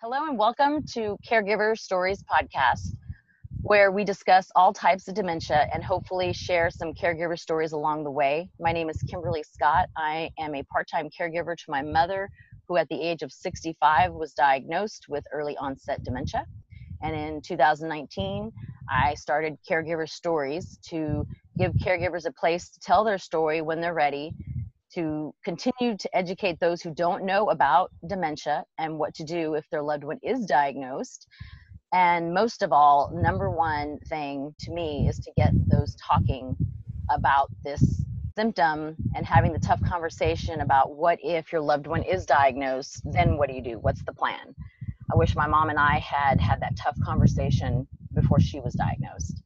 Hello and welcome to Caregiver Stories Podcast, where we discuss all types of dementia and hopefully share some caregiver stories along the way. My name is Kimberly Scott. I am a part time caregiver to my mother, who at the age of 65 was diagnosed with early onset dementia. And in 2019, I started Caregiver Stories to give caregivers a place to tell their story when they're ready to continue to educate those who don't know about dementia and what to do if their loved one is diagnosed. And most of all, number one thing to me is to get those talking about this symptom and having the tough conversation about what if your loved one is diagnosed, then what do you do? What's the plan? I wish my mom and I had had that tough conversation before she was diagnosed.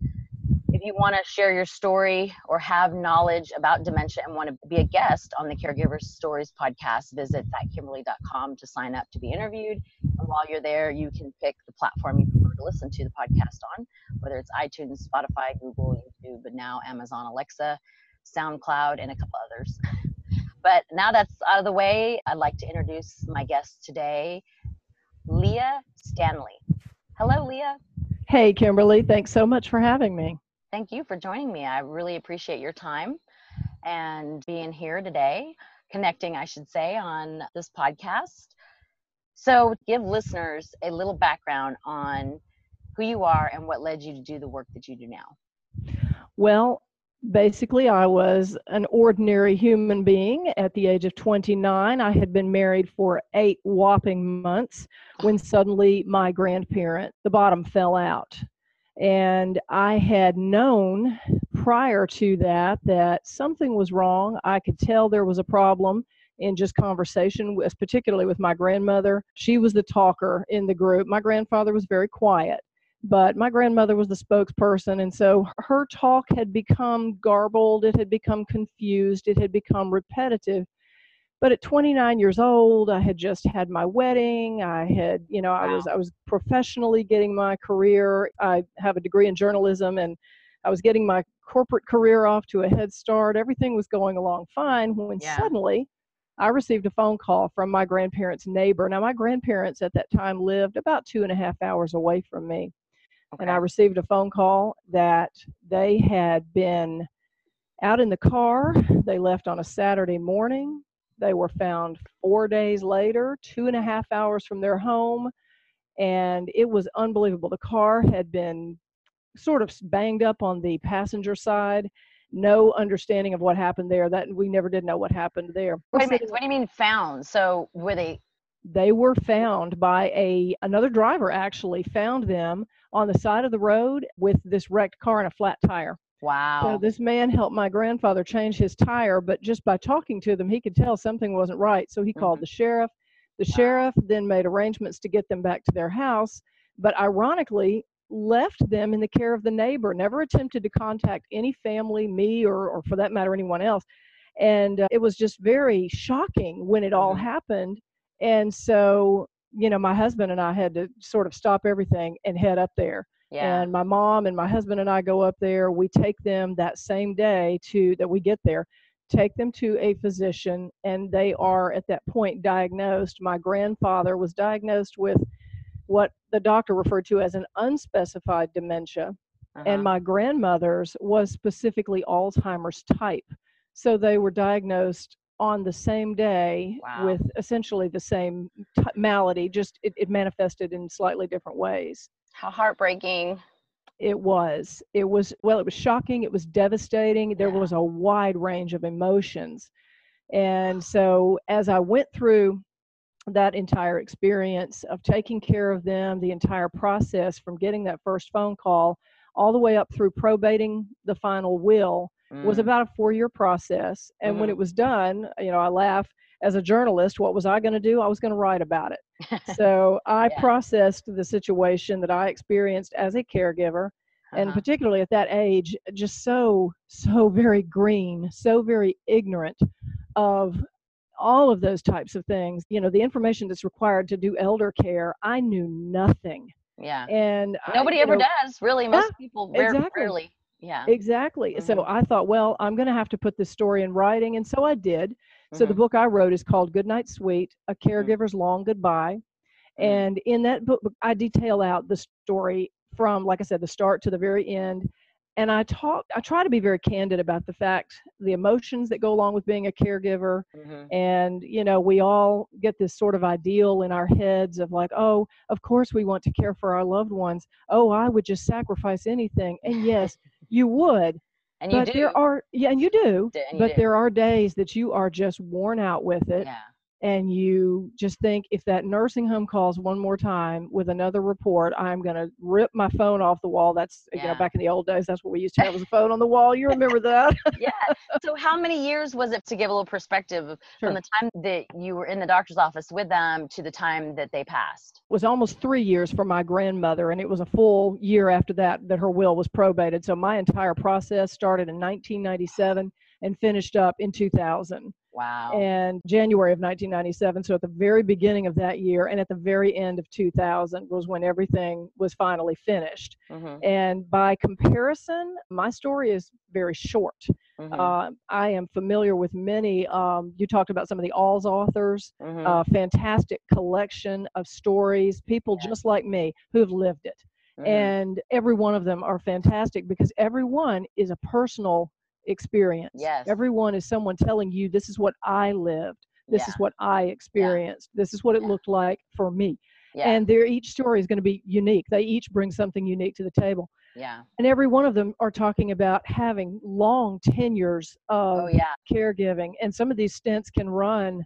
You want to share your story or have knowledge about dementia and want to be a guest on the Caregiver Stories podcast, visit thatkimberly.com to sign up to be interviewed. And while you're there, you can pick the platform you prefer to listen to the podcast on, whether it's iTunes, Spotify, Google, YouTube, but now Amazon Alexa, SoundCloud, and a couple others. But now that's out of the way, I'd like to introduce my guest today, Leah Stanley. Hello, Leah. Hey, Kimberly. Thanks so much for having me thank you for joining me. I really appreciate your time and being here today, connecting, I should say, on this podcast. So, give listeners a little background on who you are and what led you to do the work that you do now. Well, basically, I was an ordinary human being at the age of 29. I had been married for eight whopping months when suddenly my grandparent, the bottom fell out. And I had known prior to that that something was wrong. I could tell there was a problem in just conversation, with, particularly with my grandmother. She was the talker in the group. My grandfather was very quiet, but my grandmother was the spokesperson. And so her talk had become garbled, it had become confused, it had become repetitive but at 29 years old i had just had my wedding i had you know wow. i was i was professionally getting my career i have a degree in journalism and i was getting my corporate career off to a head start everything was going along fine when yeah. suddenly i received a phone call from my grandparents neighbor now my grandparents at that time lived about two and a half hours away from me okay. and i received a phone call that they had been out in the car they left on a saturday morning they were found four days later, two and a half hours from their home, and it was unbelievable. The car had been sort of banged up on the passenger side. No understanding of what happened there. That we never did know what happened there. Wait a minute. What do you mean found? So were they? They were found by a another driver. Actually, found them on the side of the road with this wrecked car and a flat tire. Wow. So this man helped my grandfather change his tire, but just by talking to them, he could tell something wasn't right. So he mm-hmm. called the sheriff. The wow. sheriff then made arrangements to get them back to their house, but ironically, left them in the care of the neighbor, never attempted to contact any family, me, or, or for that matter, anyone else. And uh, it was just very shocking when it all mm-hmm. happened. And so, you know, my husband and I had to sort of stop everything and head up there yeah. And my mom and my husband and I go up there. We take them that same day to that we get there, take them to a physician, and they are at that point diagnosed. My grandfather was diagnosed with what the doctor referred to as an unspecified dementia, uh-huh. and my grandmother's was specifically Alzheimer's type. So they were diagnosed on the same day wow. with essentially the same t- malady, just it, it manifested in slightly different ways. How heartbreaking. It was. It was, well, it was shocking. It was devastating. There yeah. was a wide range of emotions. And so as I went through that entire experience of taking care of them, the entire process from getting that first phone call all the way up through probating the final will mm. was about a four year process. And mm. when it mm-hmm. was done, you know, I laugh as a journalist, what was I going to do? I was going to write about it. so I yeah. processed the situation that I experienced as a caregiver. Uh-huh. And particularly at that age, just so, so very green, so very ignorant of all of those types of things. You know, the information that's required to do elder care, I knew nothing. Yeah. And nobody I, ever know, does, really. Most yeah, people rare, exactly. rarely. Yeah. Exactly. Mm-hmm. So I thought, well, I'm going to have to put this story in writing. And so I did. So the mm-hmm. book I wrote is called Goodnight Sweet A mm-hmm. Caregiver's Long Goodbye. Mm. And in that book, I detail out the story from, like I said, the start to the very end. And I talk, I try to be very candid about the fact, the emotions that go along with being a caregiver. Mhm. And, you know, we all get this sort of ideal in our heads of like, oh, of course we want to care for our loved ones. Oh, I would just sacrifice anything. And yes, you would. And you but do. there are, yeah, and you do. And you But do. there are days that you are just worn out with it yeah. And you just think if that nursing home calls one more time with another report i'm going to rip my phone off the wall that's you know back in the old days that's what we used to have was a phone on the wall you remember that yeah. So how many years was it to give a little perspective Sure. from the time that you were in the doctor's office with them to the time that they passed? It was almost three years for my grandmother and it was a full year after that that her will was probated so my entire process started in 1997 and finished up in 2000 Wow. and January of 1997. So at the very beginning of that year and at the very end of 2000 was when everything was finally finished. hmm And by comparison, my story is very short. hmm Uh, I am familiar with many. Um, you talked about some of the Alls authors, hmm a fantastic collection of stories, people Yeah. just like me who've lived it. Mhm. And every one of them are fantastic because every one is a personal experience. Yes. Everyone is someone telling you, this is what I lived. This is what I experienced. This is what it Yeah. looked like for me. yeah. And their each story is going to be unique. They each bring something unique to the table. yeah. And every one of them are talking about having long tenures oh, of Oh yeah. caregiving. And some of these stints can run,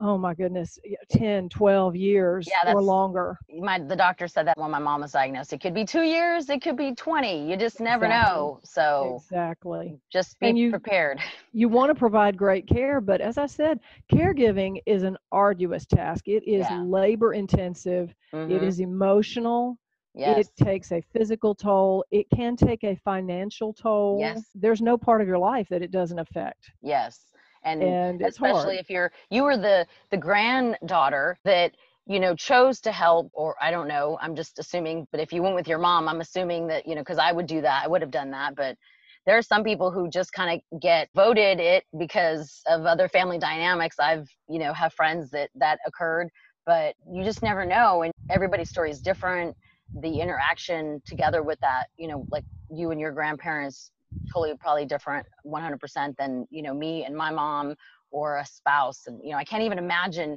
oh my goodness, y- 10, 12 years Yeah, or longer. My the doctor said that when my mom was diagnosed. It could be two years. It could be twenty. You just never Exactly. know. So Exactly. just be you- prepared. You want to provide great care, but as I said, caregiving is an arduous task. It is Yeah. labor intensive, it Mhm. is emotional, Yes. it takes a physical toll, it can take a financial toll. Yes. There's no part of your life that it doesn't affect. yes. And, And especially if you're you were the the granddaughter that you know chose to help or i don't know i'm just assuming but if you went with your mom i'm assuming that you know because i would do that i would have done that but there are some people who just kind of get voted it because of other family dynamics. I've you know have friends that that occurred but you just never know and everybody's story is different. The interaction together with that you know like you and your grandparents totally probably different 100% than you know me and my mom or a spouse and you know i can't even imagine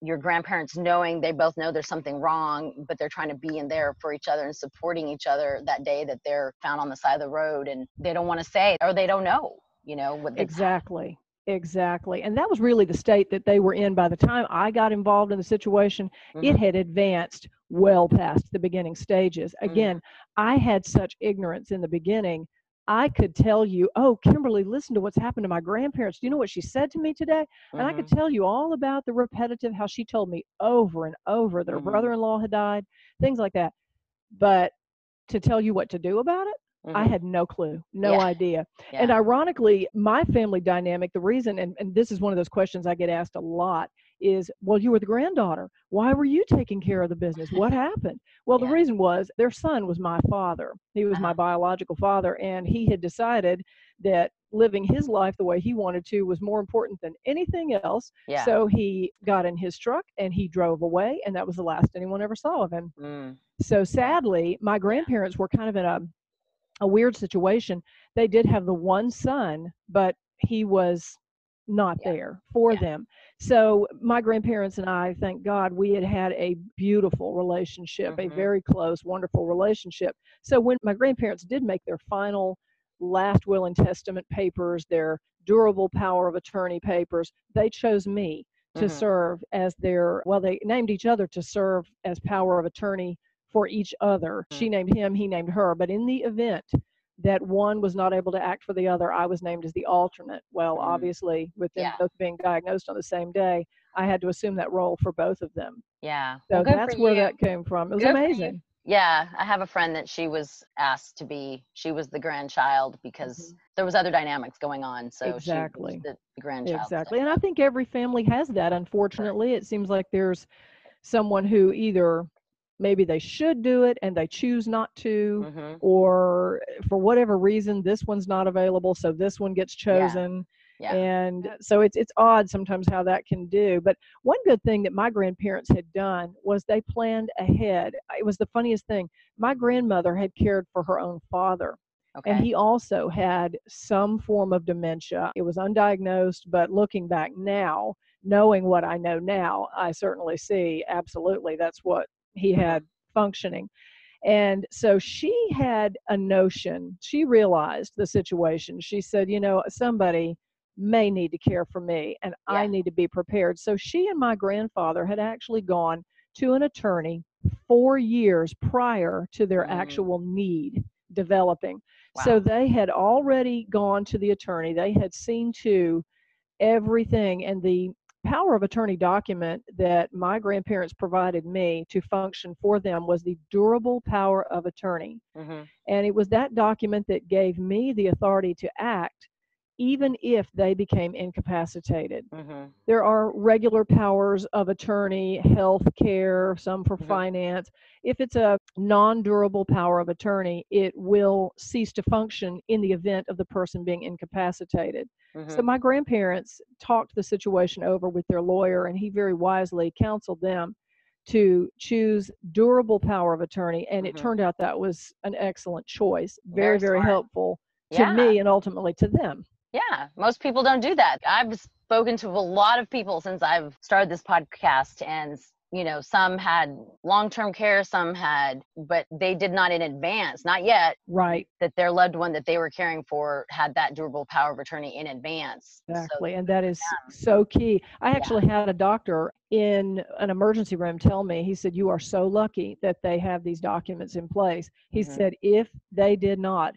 your grandparents knowing they both know there's something wrong but they're trying to be in there for each other and supporting each other that day that they're found on the side of the road and they don't want to say or they don't know you know what Exactly. Exactly. And that was really the state that they were in by the time I got involved in the situation. It Mhm. had advanced well past the beginning stages. Mhm. Again, I had such ignorance in the beginning. I could tell you, oh, Kimberly, listen to what's happened to my grandparents. Do you know what she said to me today? And I could Mhm. tell you all about the repetitive, how she told me over and over that her Mhm. brother in law had died, things like that. But to tell you what to do about it, I Mhm. had no clue, no Yeah. idea. And ironically, my family dynamic, the reason, and, and this is one of those questions I get asked a lot, is well, you were the granddaughter. Why were you taking care of the business? What happened? Well, the reason was their son was my father. He was my Uh-huh. biological father, and he had decided that living his life the way he wanted to was more important than anything else. yeah So he got in his truck and he drove away, and that was the last anyone ever saw of him. Mm. So sadly, my grandparents were kind of in a a weird situation. They did have the one son, but he was not Yeah. there for Yeah. them. So my grandparents and I, thank God, we had had a beautiful relationship, a Mhm. very close, wonderful relationship. So when my grandparents did make their final last will and testament papers, their durable power of attorney papers, they chose me to Mhm. serve as their well they named each other to serve as power of attorney for each other Mm. she named him he named her but in the event that one was not able to act for the other i was named as the alternate well Mm. obviously with them Yeah. both being diagnosed on the same day i had to assume that role for both of them yeah so Well, that's where you. that came from it was Good amazing Yeah, I have a friend that she was asked to be. She was the grandchild because there was other dynamics going on. So Mm-hmm. Exactly. she was the, the grandchild. so- Exactly. And I think every family has that, unfortunately. It seems like there's someone who either maybe they should do it and they choose not to, Mhm. or for whatever reason, this one's not available, so this one gets Yeah. chosen. Yeah. And so it's it's odd sometimes how that can do. But one good thing that my grandparents had done was they planned ahead. It was the funniest thing. My grandmother had cared for her own father. okay. And he also had some form of dementia. It was undiagnosed, but looking back now, knowing what I know now, I certainly see absolutely that's what he had functioning. And so she had a notion, she realized the situation. She said, you know, somebody may need to care for me and I need to be prepared. So she and my grandfather had actually gone to an attorney four years prior to their Mm. actual need developing. Wow. So they had already gone to the attorney, they had seen to everything, and the power of attorney document that my grandparents provided me to function for them was the durable power of attorney. hmm And it was that document that gave me the authority to act, even if they became incapacitated. hmm There are regular powers of attorney, health care, some for Mhm. finance. If it's a non durable power of attorney, it will cease to function in the event of the person being incapacitated. hmm So my grandparents talked the situation over with their lawyer, and he very wisely counseled them to choose durable power of attorney. And it Mhm. turned out that was an excellent choice, very, Very very helpful to yeah. me and ultimately to them. Yeah, most people don't do that. I've spoken to a lot of people since I've started this podcast, and you know, some had long term care, some had, but they did not in advance, not yet, Right. that their loved one that they were caring for had that durable power of attorney in advance. So, Exactly. and that is so key. I actually had a doctor in an emergency room tell me, he said, You are so lucky that they have these documents in place. He Mhm. said, If they did not,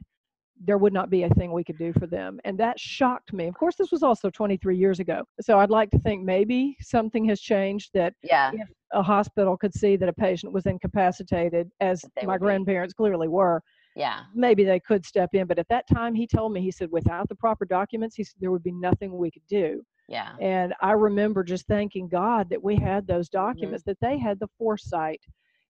there would not be a thing we could do for them. And that shocked me. Of course, this was also 23 years ago. So I'd like to think maybe something has changed that yeah, if a hospital could see that a patient was incapacitated, as my would be. grandparents clearly were, yeah, maybe they could step in. But at that time, he told me, he said, without the proper documents, he said, there would be nothing we could do. yeah, And I remember just thanking God that we had those Mm-hmm. documents, that they had the foresight,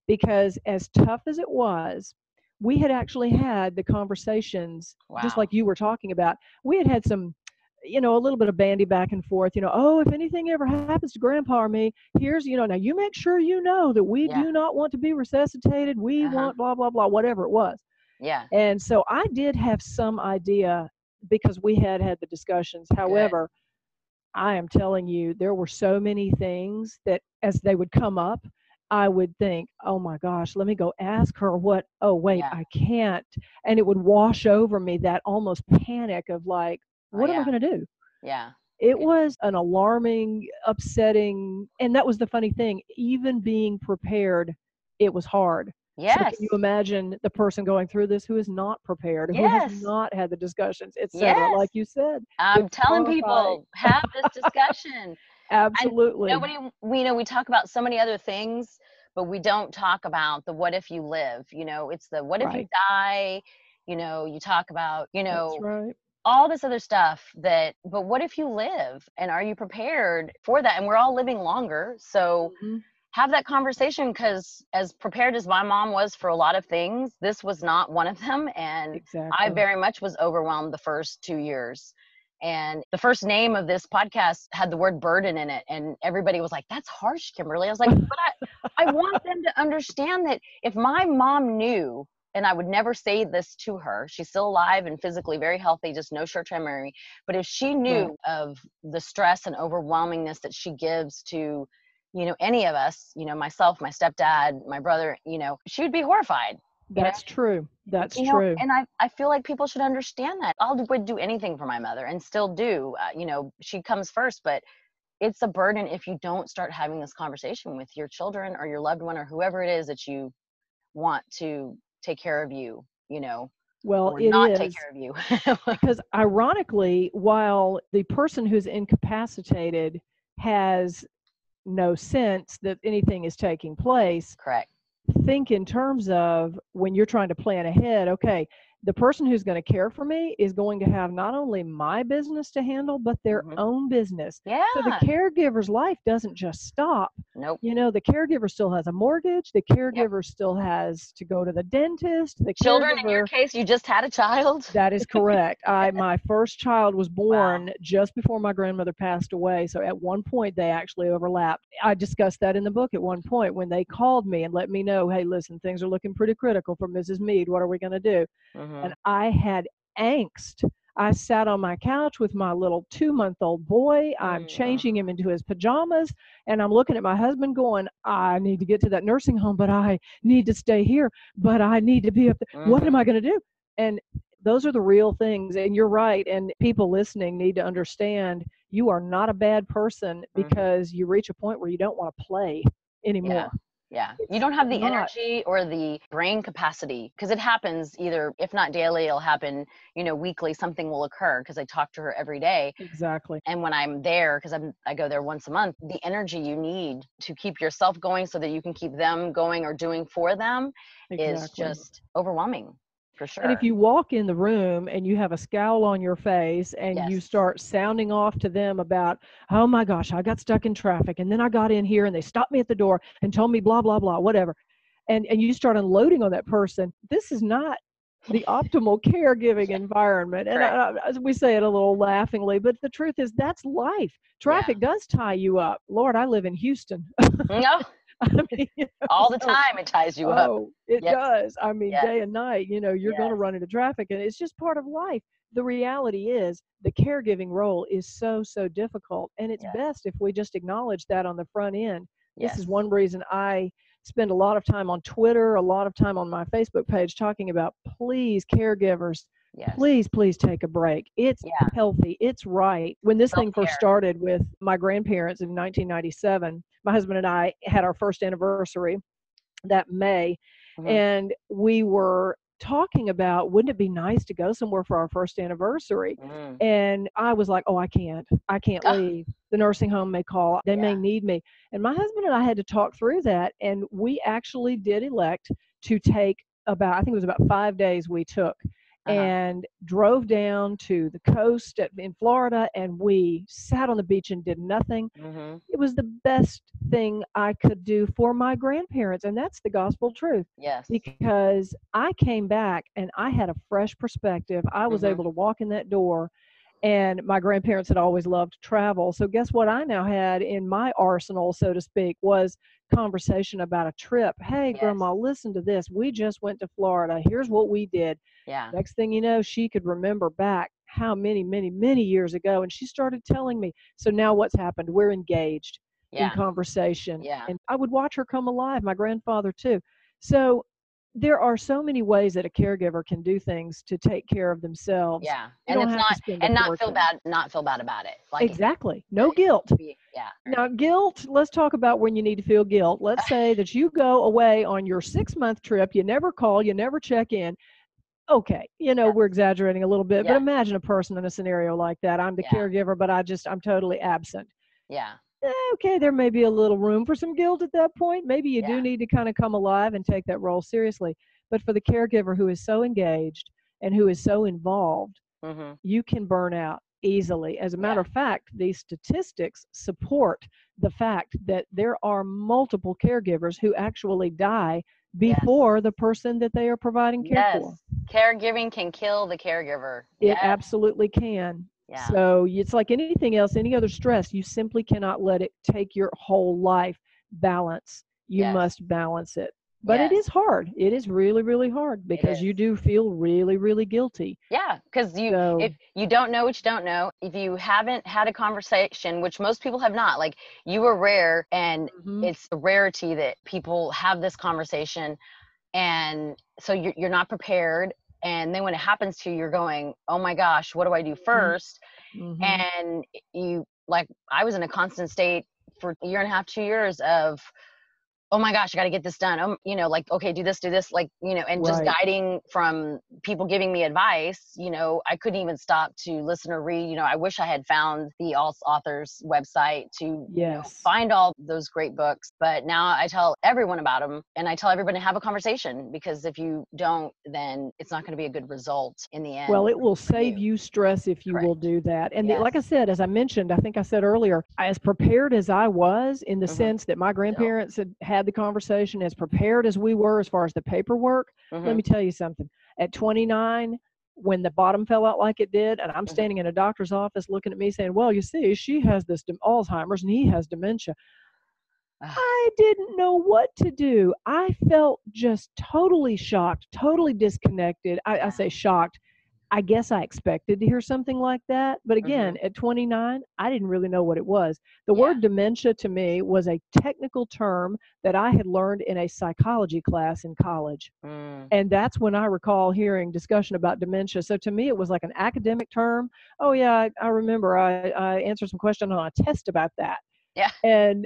because as tough as it was, we had actually had the conversations, just like you were talking about. We had had some, you know, a little bit of bandy back and forth, you know, oh, if anything ever happens to grandpa or me, here's, you know, now you make sure you know that we Yeah. do not want to be resuscitated. We Uh-huh. want blah, blah, blah, whatever it was. yeah, And so I did have some idea because we had had the discussions. However, I am telling you, there were so many things that as they would come up, I would think, oh my gosh, let me go ask her what, oh, wait, Yeah. I can't. And it would wash over me that almost panic of like, Oh, what am. I going to do? yeah, It was an alarming, upsetting, and that was the funny thing. Even being prepared, it was hard. So yes, can you imagine the person going through this who is not prepared, who Yes. has not had the discussions, etc. Yes. Like you said, I'm telling horrifying. people have this discussion. Absolutely. nobody we know we talk about so many other things but we don't talk about the what if you live you know it's the what if you die you know you talk about you know right. all this other stuff that but what if you live and are you prepared for that and we're all living longer so Mhm. have that conversation because as prepared as my mom was for a lot of things this was not one of them and Exactly. I very much was overwhelmed the first two years. And the first name of this podcast had the word burden in it. And everybody was like, that's harsh, Kimberly. I was like, but I, I want them to understand that if my mom knew, and I would never say this to her, she's still alive and physically very healthy, just no short term memory. But if she knew of the stress and overwhelmingness that she gives to, you know, any of us, you know, myself, my stepdad, my brother, you know, she would be horrified know, That's true. That's you know, true. and I, I feel like people should understand that. I would do anything for my mother and still do. Uh, you know, she comes first, but it's a burden if you don't start having this conversation with your children or your loved one or whoever it is that you want to take care of you, you know, well, or it not is take care of you. because ironically, while the person who's incapacitated has no sense that anything is taking place, Correct. Think in terms of when you're trying to plan ahead, okay, the person who's going to care for me is going to have not only my business to handle, but their Mhm. own business. Yeah. So the caregiver's life doesn't just stop. nope. You know, the caregiver still has a mortgage, the caregiver still has to go to the dentist, the Children, in your case, you just had a child. that is correct. I my first child was born just before my grandmother passed away. So at one point they actually overlapped. I discussed that in the book at one point when they called me and let me know, hey, listen, things are looking pretty critical for Mrs. Mead. What are we going to do? Mhm. And I had angst. I sat on my couch with my little two month old boy. I'm Mm. changing him into his pajamas. And I'm looking at my husband going, I need to get to that nursing home, but I need to stay here. But I need to be up there. What am Mhm. I going to do? And those are the real things. And you're right. And people listening need to understand you are not a bad person Mhm. because you reach a point where you don't want to play anymore. Yeah. You don't have the not. energy or the brain capacity because it happens either, if not daily, it'll happen, you know, weekly, something will occur because I talk to her every day. Exactly. And when I'm there, because I'm I go there once a month, the energy you need to keep yourself going so that you can keep them going or doing for them is just overwhelming for sure. And if you walk in the room and you have a scowl on your face and you start sounding off to them about, oh my gosh, I got stuck in traffic and then I got in here and they stopped me at the door and told me blah, blah, blah, whatever. And, and you start unloading on that person, this is not the optimal caregiving environment. And I, we say it a little laughingly, but the truth is that's life. Traffic does tie you up. Lord, I live in Houston. no, I mean, you know, all the time it ties you up. Oh, it Yes. does. I mean, Yes. day and night, you know, you're going to run into traffic and it's just part of life. The reality is the caregiving role is so, so difficult. And it's Yes. best if we just acknowledge that on the front end. Yes. This is one reason I spend a lot of time on Twitter, a lot of time on my Facebook page talking about please, caregivers, Yes. please, please take a break. It's Yeah. healthy. It's right. When this thing first started with my grandparents in 1997, my husband and I had our first anniversary that May, Mhm. and we were talking about wouldn't it be nice to go somewhere for our first anniversary? Mm. And I was like, oh, I can't. I can't leave. The nursing home may call. They may need me. And my husband and I had to talk through that. And we actually did elect to take about, I think it was about five days we took Uh-huh. and drove down to the coast at, in Florida. And we sat on the beach and did nothing. Mhm. It was the best thing I could do for my grandparents. And that's the gospel truth Yes. because I came back and I had a fresh perspective. I was Mhm. able to walk in that door, and my grandparents had always loved to travel. So, guess what? I now had in my arsenal, so to speak, was conversation about a trip. Hey, grandma, listen to this. We just went to Florida. Here's what we did. Yeah. Next thing you know, she could remember back how many, many, many years ago, and she started telling me. So, now what's happened? We're engaged in conversation. Yeah. And I would watch her come alive, my grandfather too. So there are so many ways that a caregiver can do things to take care of themselves. Yeah. You And it's not to spend a and not feel bad not feel bad about it. Like Exactly. No guilt. be- yeah. Now, guilt, let's talk about when you need to feel guilt. Let's say that you go away on your six month trip, you never call, you never check in. Okay, you know, Yeah. we're exaggerating a little bit, but imagine a person in a scenario like that. I'm the Yeah. caregiver, but I just, I'm totally absent. Yeah. Eh, okay, there may be a little room for some guilt at that point. Maybe you Yeah. do need to kind of come alive and take that role seriously. But for the caregiver who is so engaged and who is so involved, Mhm. you can burn out easily. As a matter Yeah. of fact, these statistics support the fact that there are multiple caregivers who actually die Yes. before the person that they are providing care for. Yes. Caregiving can kill the caregiver. It Yes. absolutely can. Yeah. So it's like anything else, any other stress, you simply cannot let it take your whole life balance. You Yes. must balance it. But it Yes. is hard. It is really, really hard because you do feel really, really guilty. Yeah, because you So if you don't know what you don't know, if you haven't had a conversation, which most people have not, like you are rare and Mhm. it's a rarity that people have this conversation and so you're, you're not prepared and then when it happens to you you're going oh my gosh what do i do 1st Mhm. and you like i was in a constant state for a year and a half two years of oh my gosh, I got to get this done. Um, you know, like, okay, do this, do this, like, you know, and just guiding from people giving me advice, you know, I couldn't even stop to listen or read. You know, I wish I had found the All Authors website to you know, find all those great books. But now I tell everyone about them and I tell everybody to have a conversation because if you don't, then it's not going to be a good result in the end. Well, it will save you. you stress if you will do that. And the, like I said, as I mentioned, I think I said earlier, as prepared as I was in the Mhm. sense that my grandparents had had the conversation, as prepared as we were as far as the paperwork, let Mhm. me tell you something. At 29, when the bottom fell out like it did, and I'm Mhm. standing in a doctor's office looking at me saying, Well, you see, she has this Alzheimer's and he has dementia. Ah, I didn't know what to do. I felt just totally shocked, totally disconnected. I, I say shocked. I guess I expected to hear something like that. But again, at 29, I didn't really know what it was. The Yeah. word dementia to me was a technical term that I had learned in a psychology class in college. mm, And that's when I recall hearing discussion about dementia. So to me, it was like an academic term. Oh, yeah, I, I remember I, I answered some question on a test about that. Yeah. And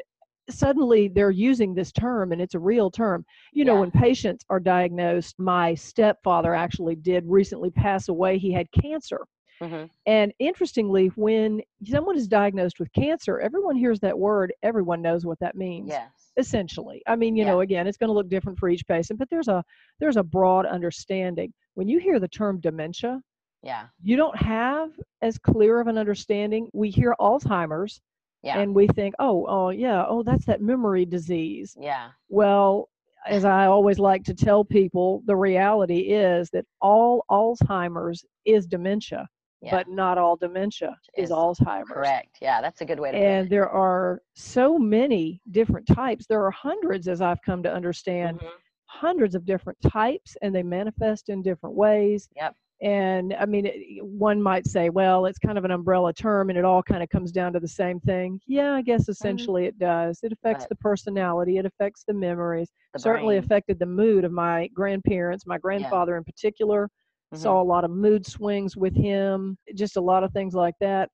suddenly they're using this term and it's a real term. You know, Yeah. when patients are diagnosed, my stepfather actually did recently pass away. He had cancer. mhm. And interestingly, when someone is diagnosed with cancer, everyone hears that word, everyone knows what that means Yes. essentially i mean you Yeah. know again it's going to look different for each patient but there's a there's a broad understanding when you hear the term dementia Yeah. you don't have as clear of an understanding we hear alzheimer's Yeah. and we think oh oh yeah oh that's that memory disease yeah. well as i always like to tell people the reality is that all alzheimer's is dementia Yeah. but not all dementia is, Is alzheimer's Correct. Yeah. That's a good way to put and there are so many different types there are hundreds as i've come to understand Mhm. hundreds of different types and they manifest in different ways Yep. And i mean it, one might say well it's kind of an umbrella term and it all kind of comes down to the same thing yeah i guess essentially it does it affects But- the personality it affects the memories The certainly brain. affected the mood of my grandparents my grandfather in particular Mhm. saw a lot of mood swings with him just a lot of things like that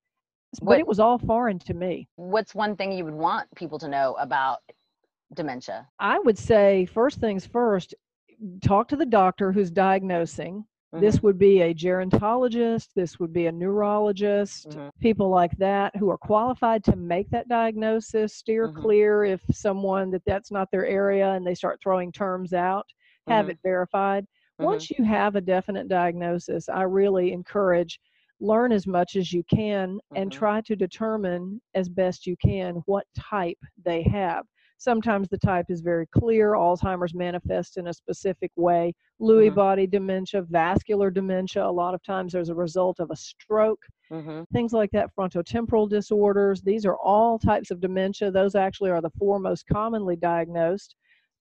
but What- it was all foreign to me What's one thing you would want people to know about dementia? I would say first things first, talk to the doctor who's diagnosing. This would be a gerontologist, this would be a neurologist, Mhm. people like that who are qualified to make that diagnosis, steer Mhm. clear if someone that that's not their area and they start throwing terms out, have Mhm. it verified. Mhm. Once you have a definite diagnosis, I really encourage learn as much as you can and try to determine as best you can what type they have. Sometimes the type is very clear. Alzheimer's manifests in a specific way. Lewy Mhm. body dementia, vascular dementia, a lot of times there's a result of a stroke, Mhm. things like that, frontotemporal disorders. These are all types of dementia. Those actually are the four most commonly diagnosed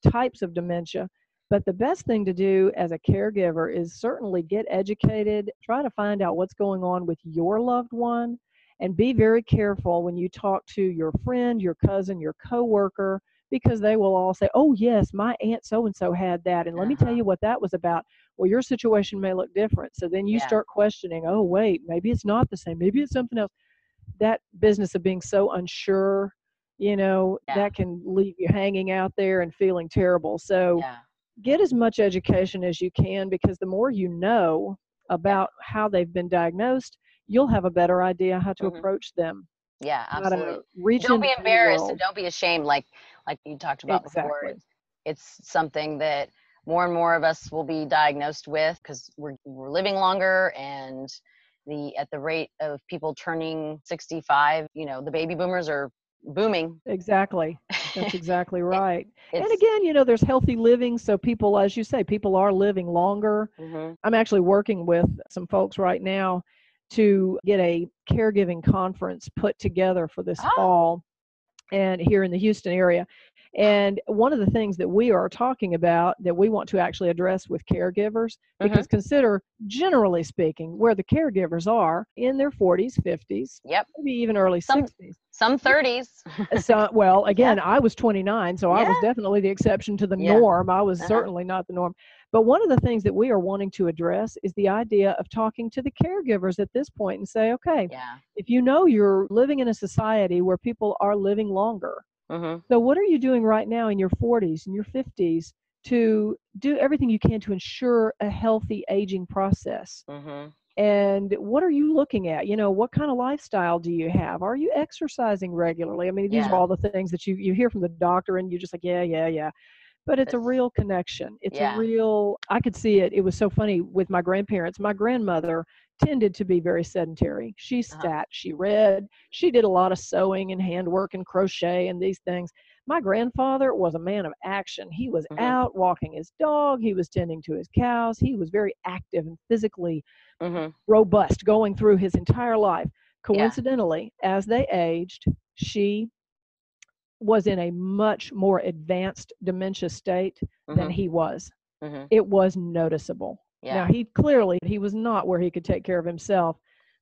types of dementia. But the best thing to do as a caregiver is certainly get educated, try to find out what's going on with your loved one, and be very careful when you talk to your friend, your cousin, your coworker, because they will all say, "Oh yes, my aunt so and so had that, and let me tell Uh-huh. you what that was about." Well, your situation may look different, so then you Yeah. start questioning, "Oh wait, maybe it's not the same. Maybe it's something else." That business of being so unsure, you know, Yeah. that can leave you hanging out there and feeling terrible. So Yeah. get as much education as you can because the more you know about how they've been diagnosed, you'll have a better idea how to Mhm. approach them. Yeah. Absolutely. reach Don't be embarrassed and don't be ashamed. Like like you talked about before. It's, it's something that more and more of us will be diagnosed with because we're we're living longer and the at the rate of people turning 65, you know, the baby boomers are booming. Exactly. That's exactly right. and again, you know, there's healthy living. So people, as you say, people are living longer. Mhm. I'm actually working with some folks right now to get a caregiving conference put together for this Oh. fall and here in the Houston area. And one of the things that we are talking about that we want to actually address with caregivers, because consider, generally speaking, where the caregivers are in their 40s, 50s, Yep. maybe even early Some- 60s. Some 30s. So, well, again, I was 29, so I was definitely the exception to the Yeah. norm. I was Uh-huh. certainly not the norm. But one of the things that we are wanting to address is the idea of talking to the caregivers at this point and say, okay, yeah. if you know you're living in a society where people are living longer, Mhm. So, what are you doing right now in your 40s and your 50s to do everything you can to ensure a healthy aging process? Mhm. And what are you looking at? You know, what kind of lifestyle do you have? Are you exercising regularly? I mean, these are all the things that you you hear from the doctor, and you're just like, yeah, yeah, yeah. But it's a real connection. It's a real. I could see it. It was so funny with my grandparents. My grandmother tended to be very sedentary. She Uh-huh. sat, she read, she did a lot of sewing and handwork and crochet and these things. My grandfather was a man of action. He was Mhm. out walking his dog, he was tending to his cows, he was very active and physically Mhm. robust going through his entire life. Yeah. Coincidentally, as they aged, she was in a much more advanced dementia state than Mhm. he was. Mhm. It was noticeable. Now, Yeah. he clearly he was not where he could take care of himself,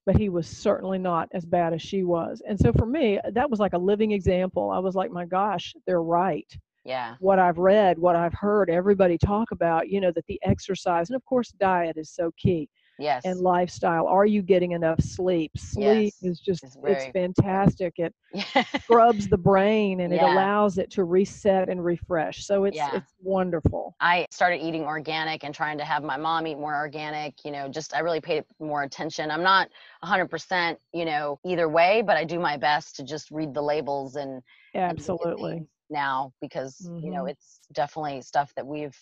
but he was certainly not as bad as she was. And so for me, that was like a living example. I was like, "My gosh, they're right." Yeah. What I've read, what I've heard everybody talk about, you know, that the exercise and of course diet is so key Yes. and lifestyle. Are you getting enough sleep? Sleep Yes. is just It's it's fantastic. It scrubs the brain and it allows it to reset and refresh. So it's Yeah. it's wonderful. I started eating organic and trying to have my mom eat more organic, you know, just I really paid more attention. I'm not 100%, you know, either way, but I do my best to just read the labels and and Absolutely. things now because, you know, Mhm. it's definitely stuff that we've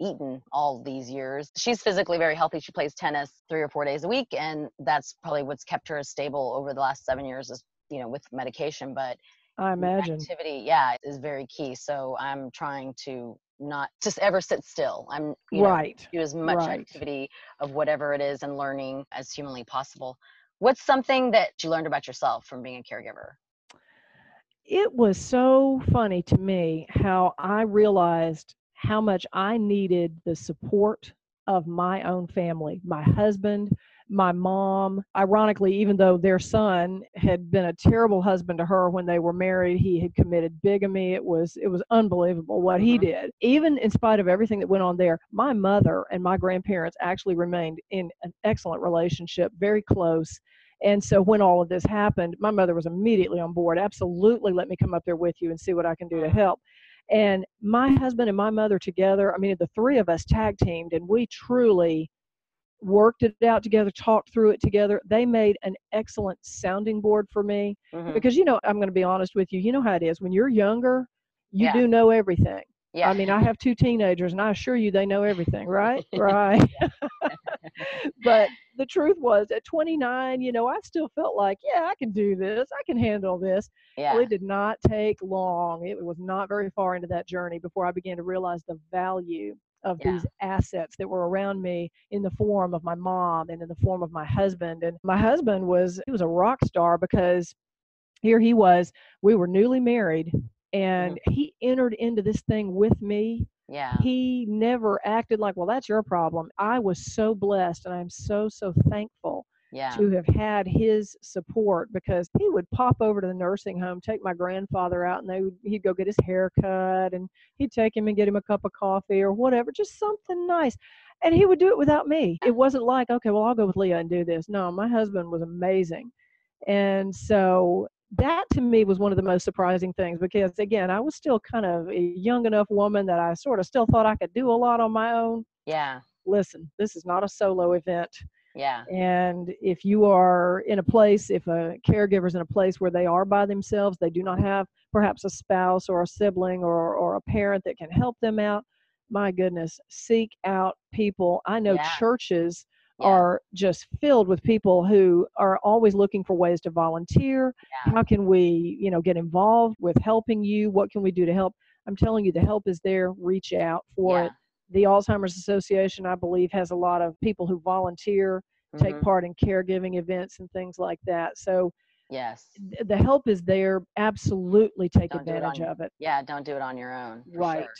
eaten all these years. She's physically very healthy. She plays tennis 3 or 4 days a week and that's probably what's kept her as stable over the last 7 years is, you know, with medication, but I imagine. activity yeah is very key so i'm trying to not just ever sit still i'm you know Right. do as much Right. activity of whatever it is and learning as humanly possible what's something that you learned about yourself from being a caregiver It was so funny to me how I realized how much I needed the support of my own family, my husband, my mom. Ironically, even though their son had been a terrible husband to her when they were married, he had committed bigamy. It was it was unbelievable what he Mhm. did. Even in spite of everything that went on there, my mother and my grandparents actually remained in an excellent relationship, very close. And so when all of this happened, my mother was immediately on board. Absolutely, let me come up there with you and see what I can do to Mhm. help. And my husband and my mother together, I mean, the three of us tag teamed and we truly worked it out together, talked through it together. They made an excellent sounding board for me Mhm. because, you know, I'm going to be honest with you. You know how it is. When you're younger, you Yeah. do know everything. Yeah I mean, I have two teenagers and I assure you they know everything, right? right. but the truth was at 29, you know, I still felt like, yeah, I can do this. I can handle this. yeah Well, it did not take long. It was not very far into that journey before I began to realize the value of Yeah. these assets that were around me in the form of my mom and in the form of my husband. And my husband was he was a rock star because here he was, we were newly married and mm-hmm. he entered into this thing with me yeah he never acted like, well, that's your problem. I was so blessed and I'm so, so thankful yeah to have had his support because he would pop over to the nursing home, take my grandfather out, and they would, he'd go get his hair cut and he'd take him and get him a cup of coffee or whatever, just something nice. And he would do it without me. It wasn't like, okay, well, I'll go with Leah and do this. No, my husband was amazing. And so that to me was one of the most surprising things because, again, I was still kind of a young enough woman that I sort of still thought I could do a lot on my own. yeah Listen, this is not a solo event. yeah And if you are in a place, if a caregiver's in a place where they are by themselves, they do not have perhaps a spouse or a sibling or, or a parent that can help them out, my goodness, seek out people. I know Yeah. churches Yeah. are just filled with people who are always looking for ways to volunteer. Yeah. How can we, you know, get involved with helping you? What can we do to help? I'm telling you, the help is there. Reach out for yeah it. The Alzheimer's Association, I believe, has a lot of people who volunteer take Mhm. part in caregiving events and things like that. So yes th- the help is there. Absolutely take Don't do it advantage on- of it. yeah don't do it on your own Right. sure.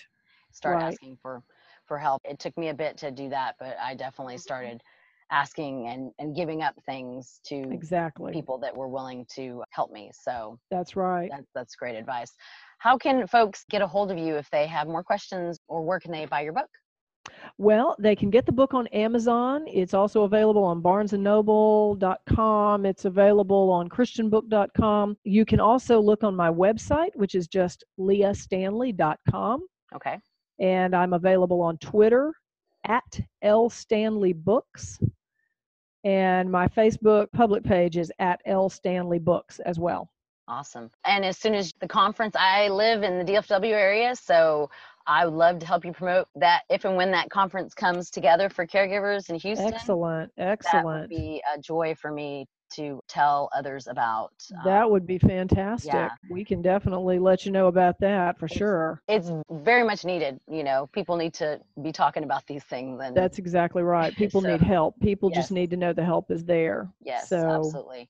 start right. asking for for help it took me a bit to do that but i definitely Mm-hmm. Asking and and giving up things to Exactly. people that were willing to help me so That's right. that's that's great advice how can folks get a hold of you if they have more questions or where can they buy your book Well, they can get the book on Amazon. It's also available on barnesandnoble.com. It's available on christianbook.com. You can also look on my website, which is just leahstanley.com. Okay. And I'm available on Twitter at L Stanley Books. And my Facebook public page is at L Stanley Books as well. Awesome. And as soon as the conference, I live in the DFW area, so I would love to help you promote that if and when that conference comes together for caregivers in Houston. Excellent. Excellent. That would be a joy for me to tell others about. That um, would be fantastic. Yeah. We can definitely let you know about that for it's, sure. It's very much needed. You know, people need to be talking about these things. And that's exactly right. People so, need help. People yes. just need to know the help is there. Yes, so, absolutely.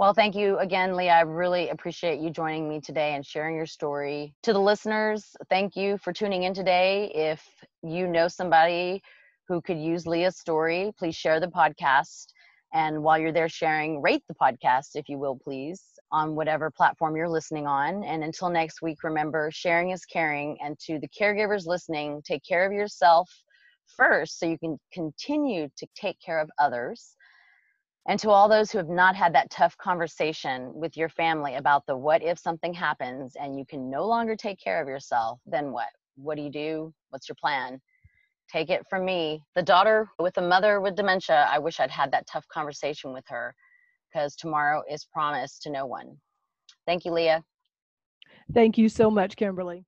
Well, thank you again, Leah. I really appreciate you joining me today and sharing your story. To the listeners, thank you for tuning in today. If you know somebody who could use Leah's story, please share the podcast. And while you're there sharing, rate the podcast, if you will, please, on whatever platform you're listening on. And until next week, remember sharing is caring. And to the caregivers listening, take care of yourself first so you can continue to take care of others. And to all those who have not had that tough conversation with your family about the what if something happens and you can no longer take care of yourself, then what? What do you do? What's your plan? Take it from me, the daughter with a mother with dementia. I wish I'd had that tough conversation with her because tomorrow is promised to no one. Thank you, Leah. Thank you so much, Kimberly.